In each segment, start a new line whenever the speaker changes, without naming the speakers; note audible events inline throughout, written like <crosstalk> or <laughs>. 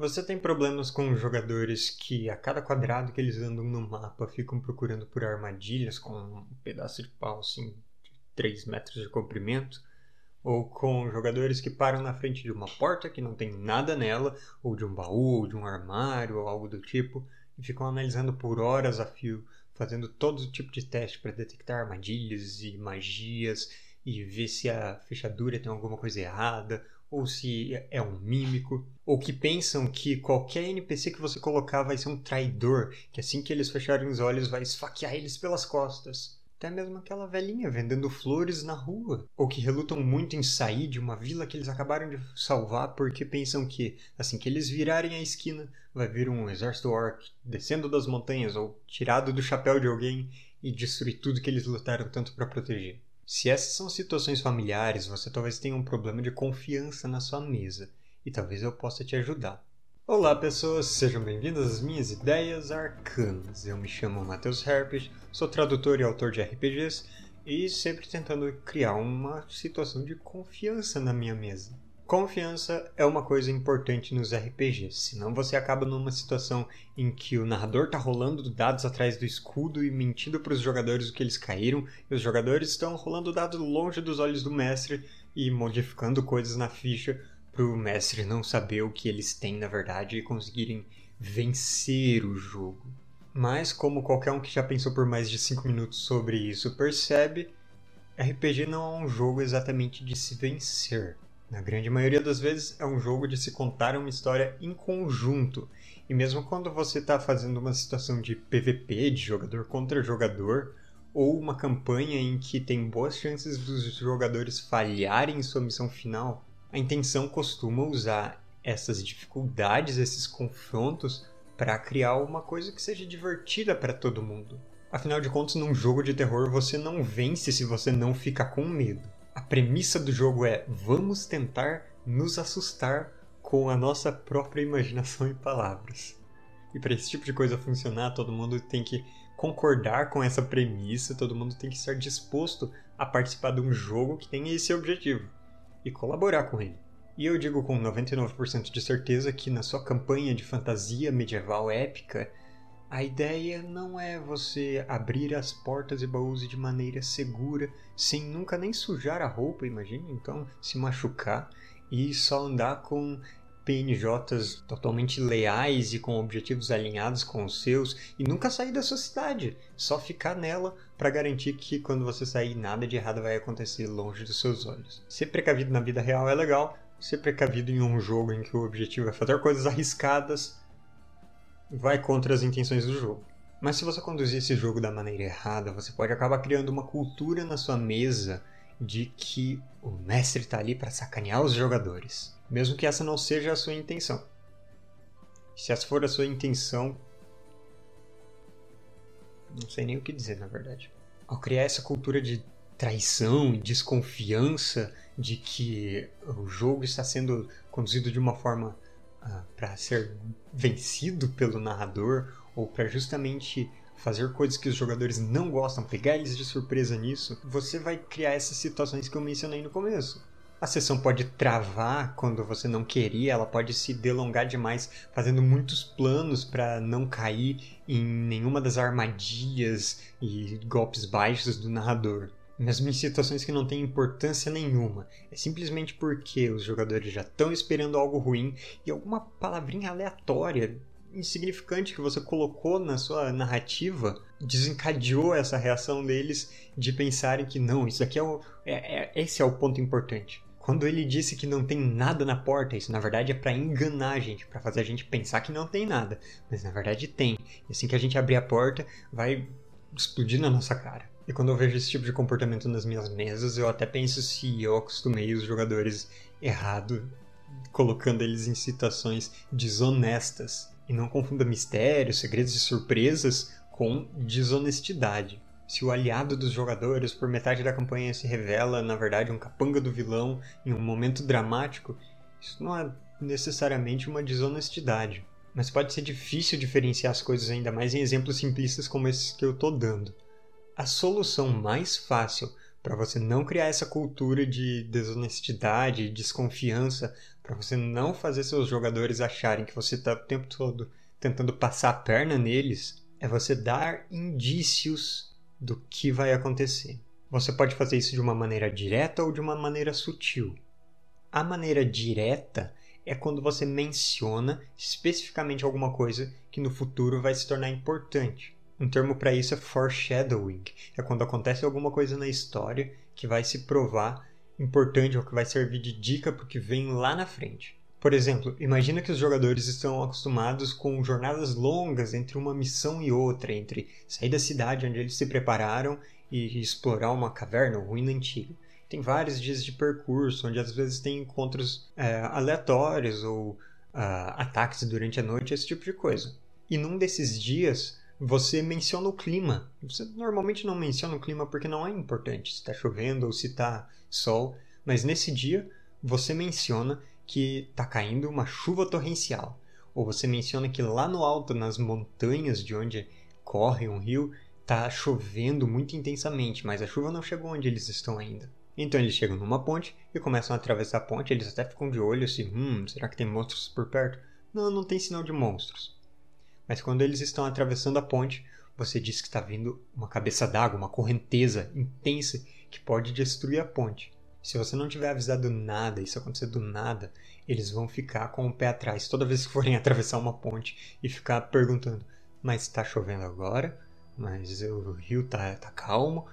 Você tem problemas com jogadores que a cada quadrado que eles andam no mapa ficam procurando por armadilhas com um pedaço de pau assim de 3 metros de comprimento? Ou com jogadores que param na frente de uma porta que não tem nada nela, ou de um baú, ou de um armário, ou algo do tipo, e ficam analisando por horas a fio, fazendo todo tipo de teste para detectar armadilhas e magias e ver se a fechadura tem alguma coisa errada, ou se é um mímico, ou que pensam que qualquer NPC que você colocar vai ser um traidor, que assim que eles fecharem os olhos vai esfaquear eles pelas costas. Até mesmo aquela velhinha vendendo flores na rua, ou que relutam muito em sair de uma vila que eles acabaram de salvar porque pensam que assim que eles virarem a esquina vai vir um exército orc descendo das montanhas ou tirado do chapéu de alguém e destruir tudo que eles lutaram tanto para proteger. Se essas são situações familiares, você talvez tenha um problema de confiança na sua mesa e talvez eu possa te ajudar. Olá pessoas, sejam bem-vindos às minhas ideias arcanas. Eu me chamo Matheus Herpes, sou tradutor e autor de RPGs e sempre tentando criar uma situação de confiança na minha mesa. Confiança é uma coisa importante nos RPGs, senão você acaba numa situação em que o narrador está rolando dados atrás do escudo e mentindo para os jogadores o que eles caíram, e os jogadores estão rolando dados longe dos olhos do mestre e modificando coisas na ficha para o mestre não saber o que eles têm na verdade e conseguirem vencer o jogo. Mas, como qualquer um que já pensou por mais de 5 minutos sobre isso percebe, RPG não é um jogo exatamente de se vencer. Na grande maioria das vezes é um jogo de se contar uma história em conjunto. E mesmo quando você está fazendo uma situação de PVP, de jogador contra jogador, ou uma campanha em que tem boas chances dos jogadores falharem em sua missão final, a intenção costuma usar essas dificuldades, esses confrontos, para criar uma coisa que seja divertida para todo mundo. Afinal de contas, num jogo de terror você não vence se você não fica com medo. A premissa do jogo é vamos tentar nos assustar com a nossa própria imaginação e palavras. E para esse tipo de coisa funcionar, todo mundo tem que concordar com essa premissa, todo mundo tem que estar disposto a participar de um jogo que tem esse objetivo e colaborar com ele. E eu digo com 99% de certeza que na sua campanha de fantasia medieval épica, a ideia não é você abrir as portas e baús de maneira segura, sem nunca nem sujar a roupa, imagina, então se machucar e só andar com PNJs totalmente leais e com objetivos alinhados com os seus e nunca sair da sua cidade, só ficar nela para garantir que quando você sair nada de errado vai acontecer longe dos seus olhos. Ser precavido na vida real é legal, ser precavido em um jogo em que o objetivo é fazer coisas arriscadas vai contra as intenções do jogo. Mas se você conduzir esse jogo da maneira errada, você pode acabar criando uma cultura na sua mesa de que o mestre está ali para sacanear os jogadores, mesmo que essa não seja a sua intenção. Se essa for a sua intenção, não sei nem o que dizer, na verdade. Ao criar essa cultura de traição e desconfiança de que o jogo está sendo conduzido de uma forma para ser vencido pelo narrador ou para justamente fazer coisas que os jogadores não gostam, pegar eles de surpresa nisso, você vai criar essas situações que eu mencionei no começo. A sessão pode travar quando você não queria, ela pode se delongar demais, fazendo muitos planos para não cair em nenhuma das armadilhas e golpes baixos do narrador mesmo em situações que não têm importância nenhuma. É simplesmente porque os jogadores já estão esperando algo ruim e alguma palavrinha aleatória, insignificante que você colocou na sua narrativa desencadeou essa reação deles de pensarem que não, isso aqui é, o, é, é esse é o ponto importante. Quando ele disse que não tem nada na porta, isso na verdade é para enganar a gente, para fazer a gente pensar que não tem nada, mas na verdade tem. E assim que a gente abrir a porta, vai explodir na nossa cara. E quando eu vejo esse tipo de comportamento nas minhas mesas, eu até penso se eu acostumei os jogadores errado, colocando eles em situações desonestas. E não confunda mistérios, segredos e surpresas com desonestidade. Se o aliado dos jogadores por metade da campanha se revela, na verdade, um capanga do vilão em um momento dramático, isso não é necessariamente uma desonestidade. Mas pode ser difícil diferenciar as coisas ainda mais em exemplos simplistas como esses que eu estou dando a solução mais fácil para você não criar essa cultura de desonestidade, desconfiança, para você não fazer seus jogadores acharem que você está o tempo todo tentando passar a perna neles, é você dar indícios do que vai acontecer. Você pode fazer isso de uma maneira direta ou de uma maneira sutil. A maneira direta é quando você menciona especificamente alguma coisa que no futuro vai se tornar importante. Um termo para isso é foreshadowing. É quando acontece alguma coisa na história que vai se provar importante ou que vai servir de dica para o que vem lá na frente. Por exemplo, imagina que os jogadores estão acostumados com jornadas longas entre uma missão e outra, entre sair da cidade onde eles se prepararam e explorar uma caverna ou ruína antiga. Tem vários dias de percurso, onde às vezes tem encontros é, aleatórios ou uh, ataques durante a noite, esse tipo de coisa. E num desses dias, você menciona o clima. Você normalmente não menciona o clima porque não é importante se está chovendo ou se está sol, mas nesse dia você menciona que está caindo uma chuva torrencial. Ou você menciona que lá no alto, nas montanhas de onde corre um rio, está chovendo muito intensamente, mas a chuva não chegou onde eles estão ainda. Então eles chegam numa ponte e começam a atravessar a ponte. Eles até ficam de olho assim: hum, será que tem monstros por perto? Não, não tem sinal de monstros. Mas quando eles estão atravessando a ponte, você diz que está vindo uma cabeça d'água, uma correnteza intensa que pode destruir a ponte. Se você não tiver avisado nada, isso acontecer do nada, eles vão ficar com o pé atrás toda vez que forem <laughs> atravessar uma ponte e ficar perguntando: mas está chovendo agora? Mas o rio está tá calmo?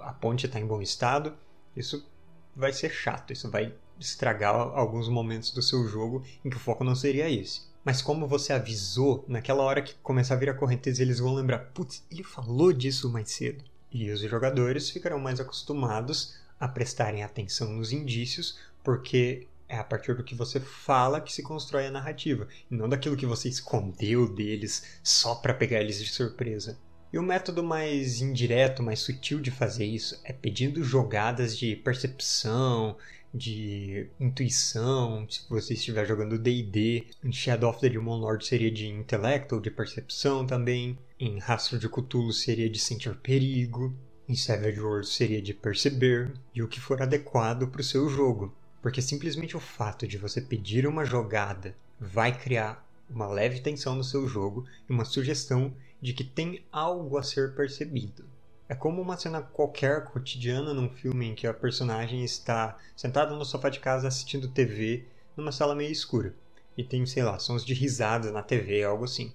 A ponte está em bom estado? Isso vai ser chato, isso vai estragar alguns momentos do seu jogo em que o foco não seria esse. Mas como você avisou, naquela hora que começar a vir a correnteza, eles vão lembrar, putz, ele falou disso mais cedo. E os jogadores ficarão mais acostumados a prestarem atenção nos indícios, porque é a partir do que você fala que se constrói a narrativa, e não daquilo que você escondeu deles só para pegar eles de surpresa. E o método mais indireto, mais sutil de fazer isso é pedindo jogadas de percepção, de intuição, se você estiver jogando D&D, em Shadow of the Demon Lord seria de intelecto ou de percepção também, em Rastro de Cthulhu seria de sentir perigo, em Savage Worlds seria de perceber, e o que for adequado para o seu jogo. Porque simplesmente o fato de você pedir uma jogada vai criar uma leve tensão no seu jogo e uma sugestão de que tem algo a ser percebido. É como uma cena qualquer cotidiana num filme em que a personagem está sentada no sofá de casa assistindo TV numa sala meio escura e tem, sei lá, sons de risadas na TV, algo assim.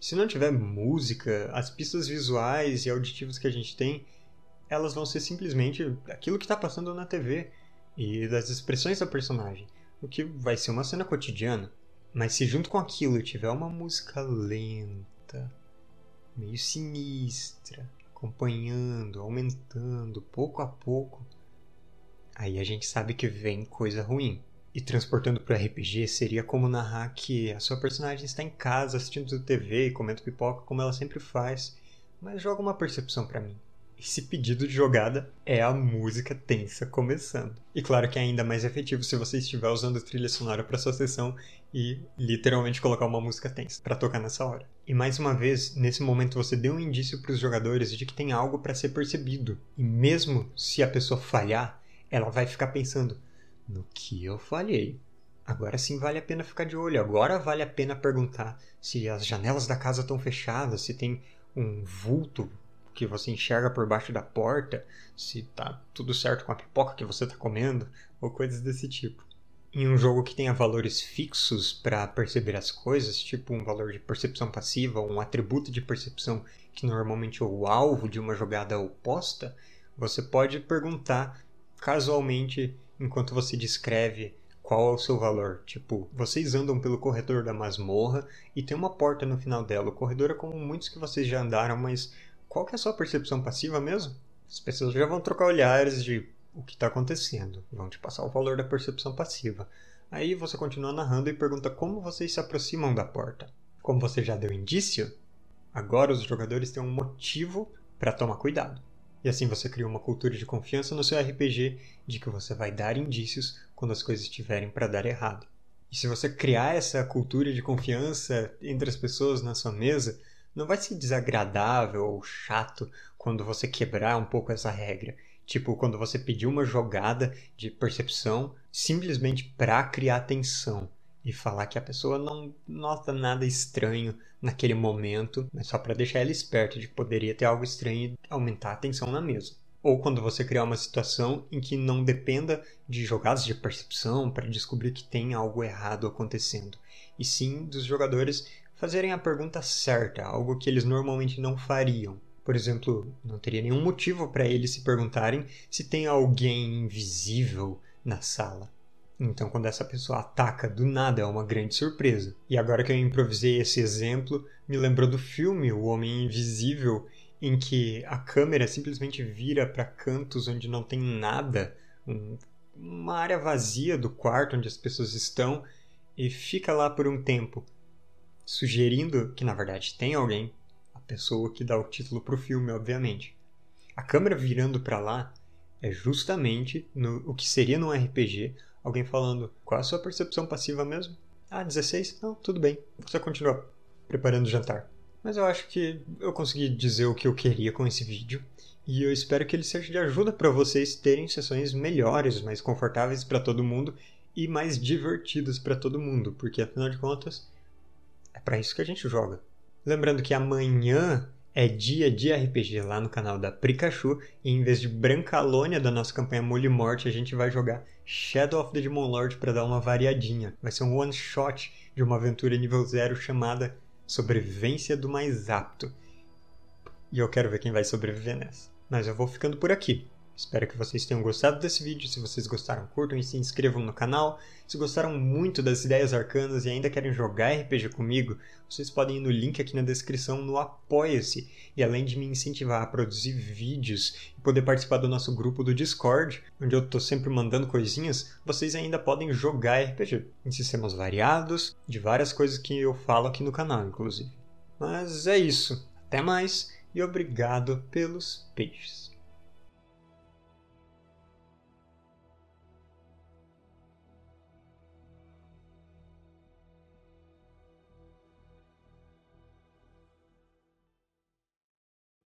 Se não tiver música, as pistas visuais e auditivas que a gente tem, elas vão ser simplesmente aquilo que está passando na TV e das expressões da personagem, o que vai ser uma cena cotidiana. Mas se junto com aquilo tiver uma música lenta, meio sinistra, acompanhando, aumentando pouco a pouco, aí a gente sabe que vem coisa ruim. E transportando para RPG seria como narrar que a sua personagem está em casa assistindo TV e comendo pipoca como ela sempre faz, mas joga uma percepção para mim. Esse pedido de jogada é a música tensa começando. E claro que é ainda mais efetivo se você estiver usando trilha sonora para sua sessão e literalmente colocar uma música tensa para tocar nessa hora. E mais uma vez, nesse momento você deu um indício para os jogadores de que tem algo para ser percebido. E mesmo se a pessoa falhar, ela vai ficar pensando: no que eu falhei? Agora sim vale a pena ficar de olho. Agora vale a pena perguntar se as janelas da casa estão fechadas, se tem um vulto que você enxerga por baixo da porta, se tá tudo certo com a pipoca que você está comendo, ou coisas desse tipo em um jogo que tenha valores fixos para perceber as coisas, tipo um valor de percepção passiva, um atributo de percepção que normalmente é o alvo de uma jogada oposta, você pode perguntar casualmente enquanto você descreve qual é o seu valor. Tipo, vocês andam pelo corredor da masmorra e tem uma porta no final dela. O corredor é como muitos que vocês já andaram, mas qual que é a sua percepção passiva mesmo? As pessoas já vão trocar olhares de o que está acontecendo, vão te passar o valor da percepção passiva. Aí você continua narrando e pergunta como vocês se aproximam da porta. Como você já deu indício, agora os jogadores têm um motivo para tomar cuidado. E assim você cria uma cultura de confiança no seu RPG de que você vai dar indícios quando as coisas estiverem para dar errado. E se você criar essa cultura de confiança entre as pessoas na sua mesa, não vai ser desagradável ou chato quando você quebrar um pouco essa regra Tipo, quando você pediu uma jogada de percepção simplesmente para criar tensão e falar que a pessoa não nota nada estranho naquele momento, mas só para deixar ela esperta de que poderia ter algo estranho e aumentar a tensão na mesa. Ou quando você criar uma situação em que não dependa de jogadas de percepção para descobrir que tem algo errado acontecendo, e sim dos jogadores fazerem a pergunta certa, algo que eles normalmente não fariam. Por exemplo, não teria nenhum motivo para eles se perguntarem se tem alguém invisível na sala. Então, quando essa pessoa ataca do nada, é uma grande surpresa. E agora que eu improvisei esse exemplo, me lembrou do filme O Homem Invisível, em que a câmera simplesmente vira para cantos onde não tem nada, um, uma área vazia do quarto onde as pessoas estão, e fica lá por um tempo, sugerindo que na verdade tem alguém, a pessoa que dá o título para o filme, obviamente. A câmera virando para lá é justamente no, o que seria num RPG alguém falando: qual a sua percepção passiva mesmo? Ah, 16? Não, tudo bem. Você continua preparando o jantar. Mas eu acho que eu consegui dizer o que eu queria com esse vídeo. E eu espero que ele seja de ajuda para vocês terem sessões melhores, mais confortáveis para todo mundo e mais divertidas para todo mundo, porque afinal de contas é para isso que a gente joga. Lembrando que amanhã é dia de RPG lá no canal da Pikachu e em vez de Brancalônia da nossa campanha Mole Morte, a gente vai jogar Shadow of the Demon Lord para dar uma variadinha. Vai ser um one shot de uma aventura nível 0 chamada Sobrevivência do Mais Apto. E eu quero ver quem vai sobreviver nessa. Mas eu vou ficando por aqui. Espero que vocês tenham gostado desse vídeo. Se vocês gostaram, curtam e se inscrevam no canal. Se gostaram muito das ideias arcanas e ainda querem jogar RPG comigo, vocês podem ir no link aqui na descrição no Apoia-se. E além de me incentivar a produzir vídeos e poder participar do nosso grupo do Discord, onde eu estou sempre mandando coisinhas, vocês ainda podem jogar RPG em sistemas variados, de várias coisas que eu falo aqui no canal, inclusive. Mas é isso. Até mais e obrigado pelos peixes.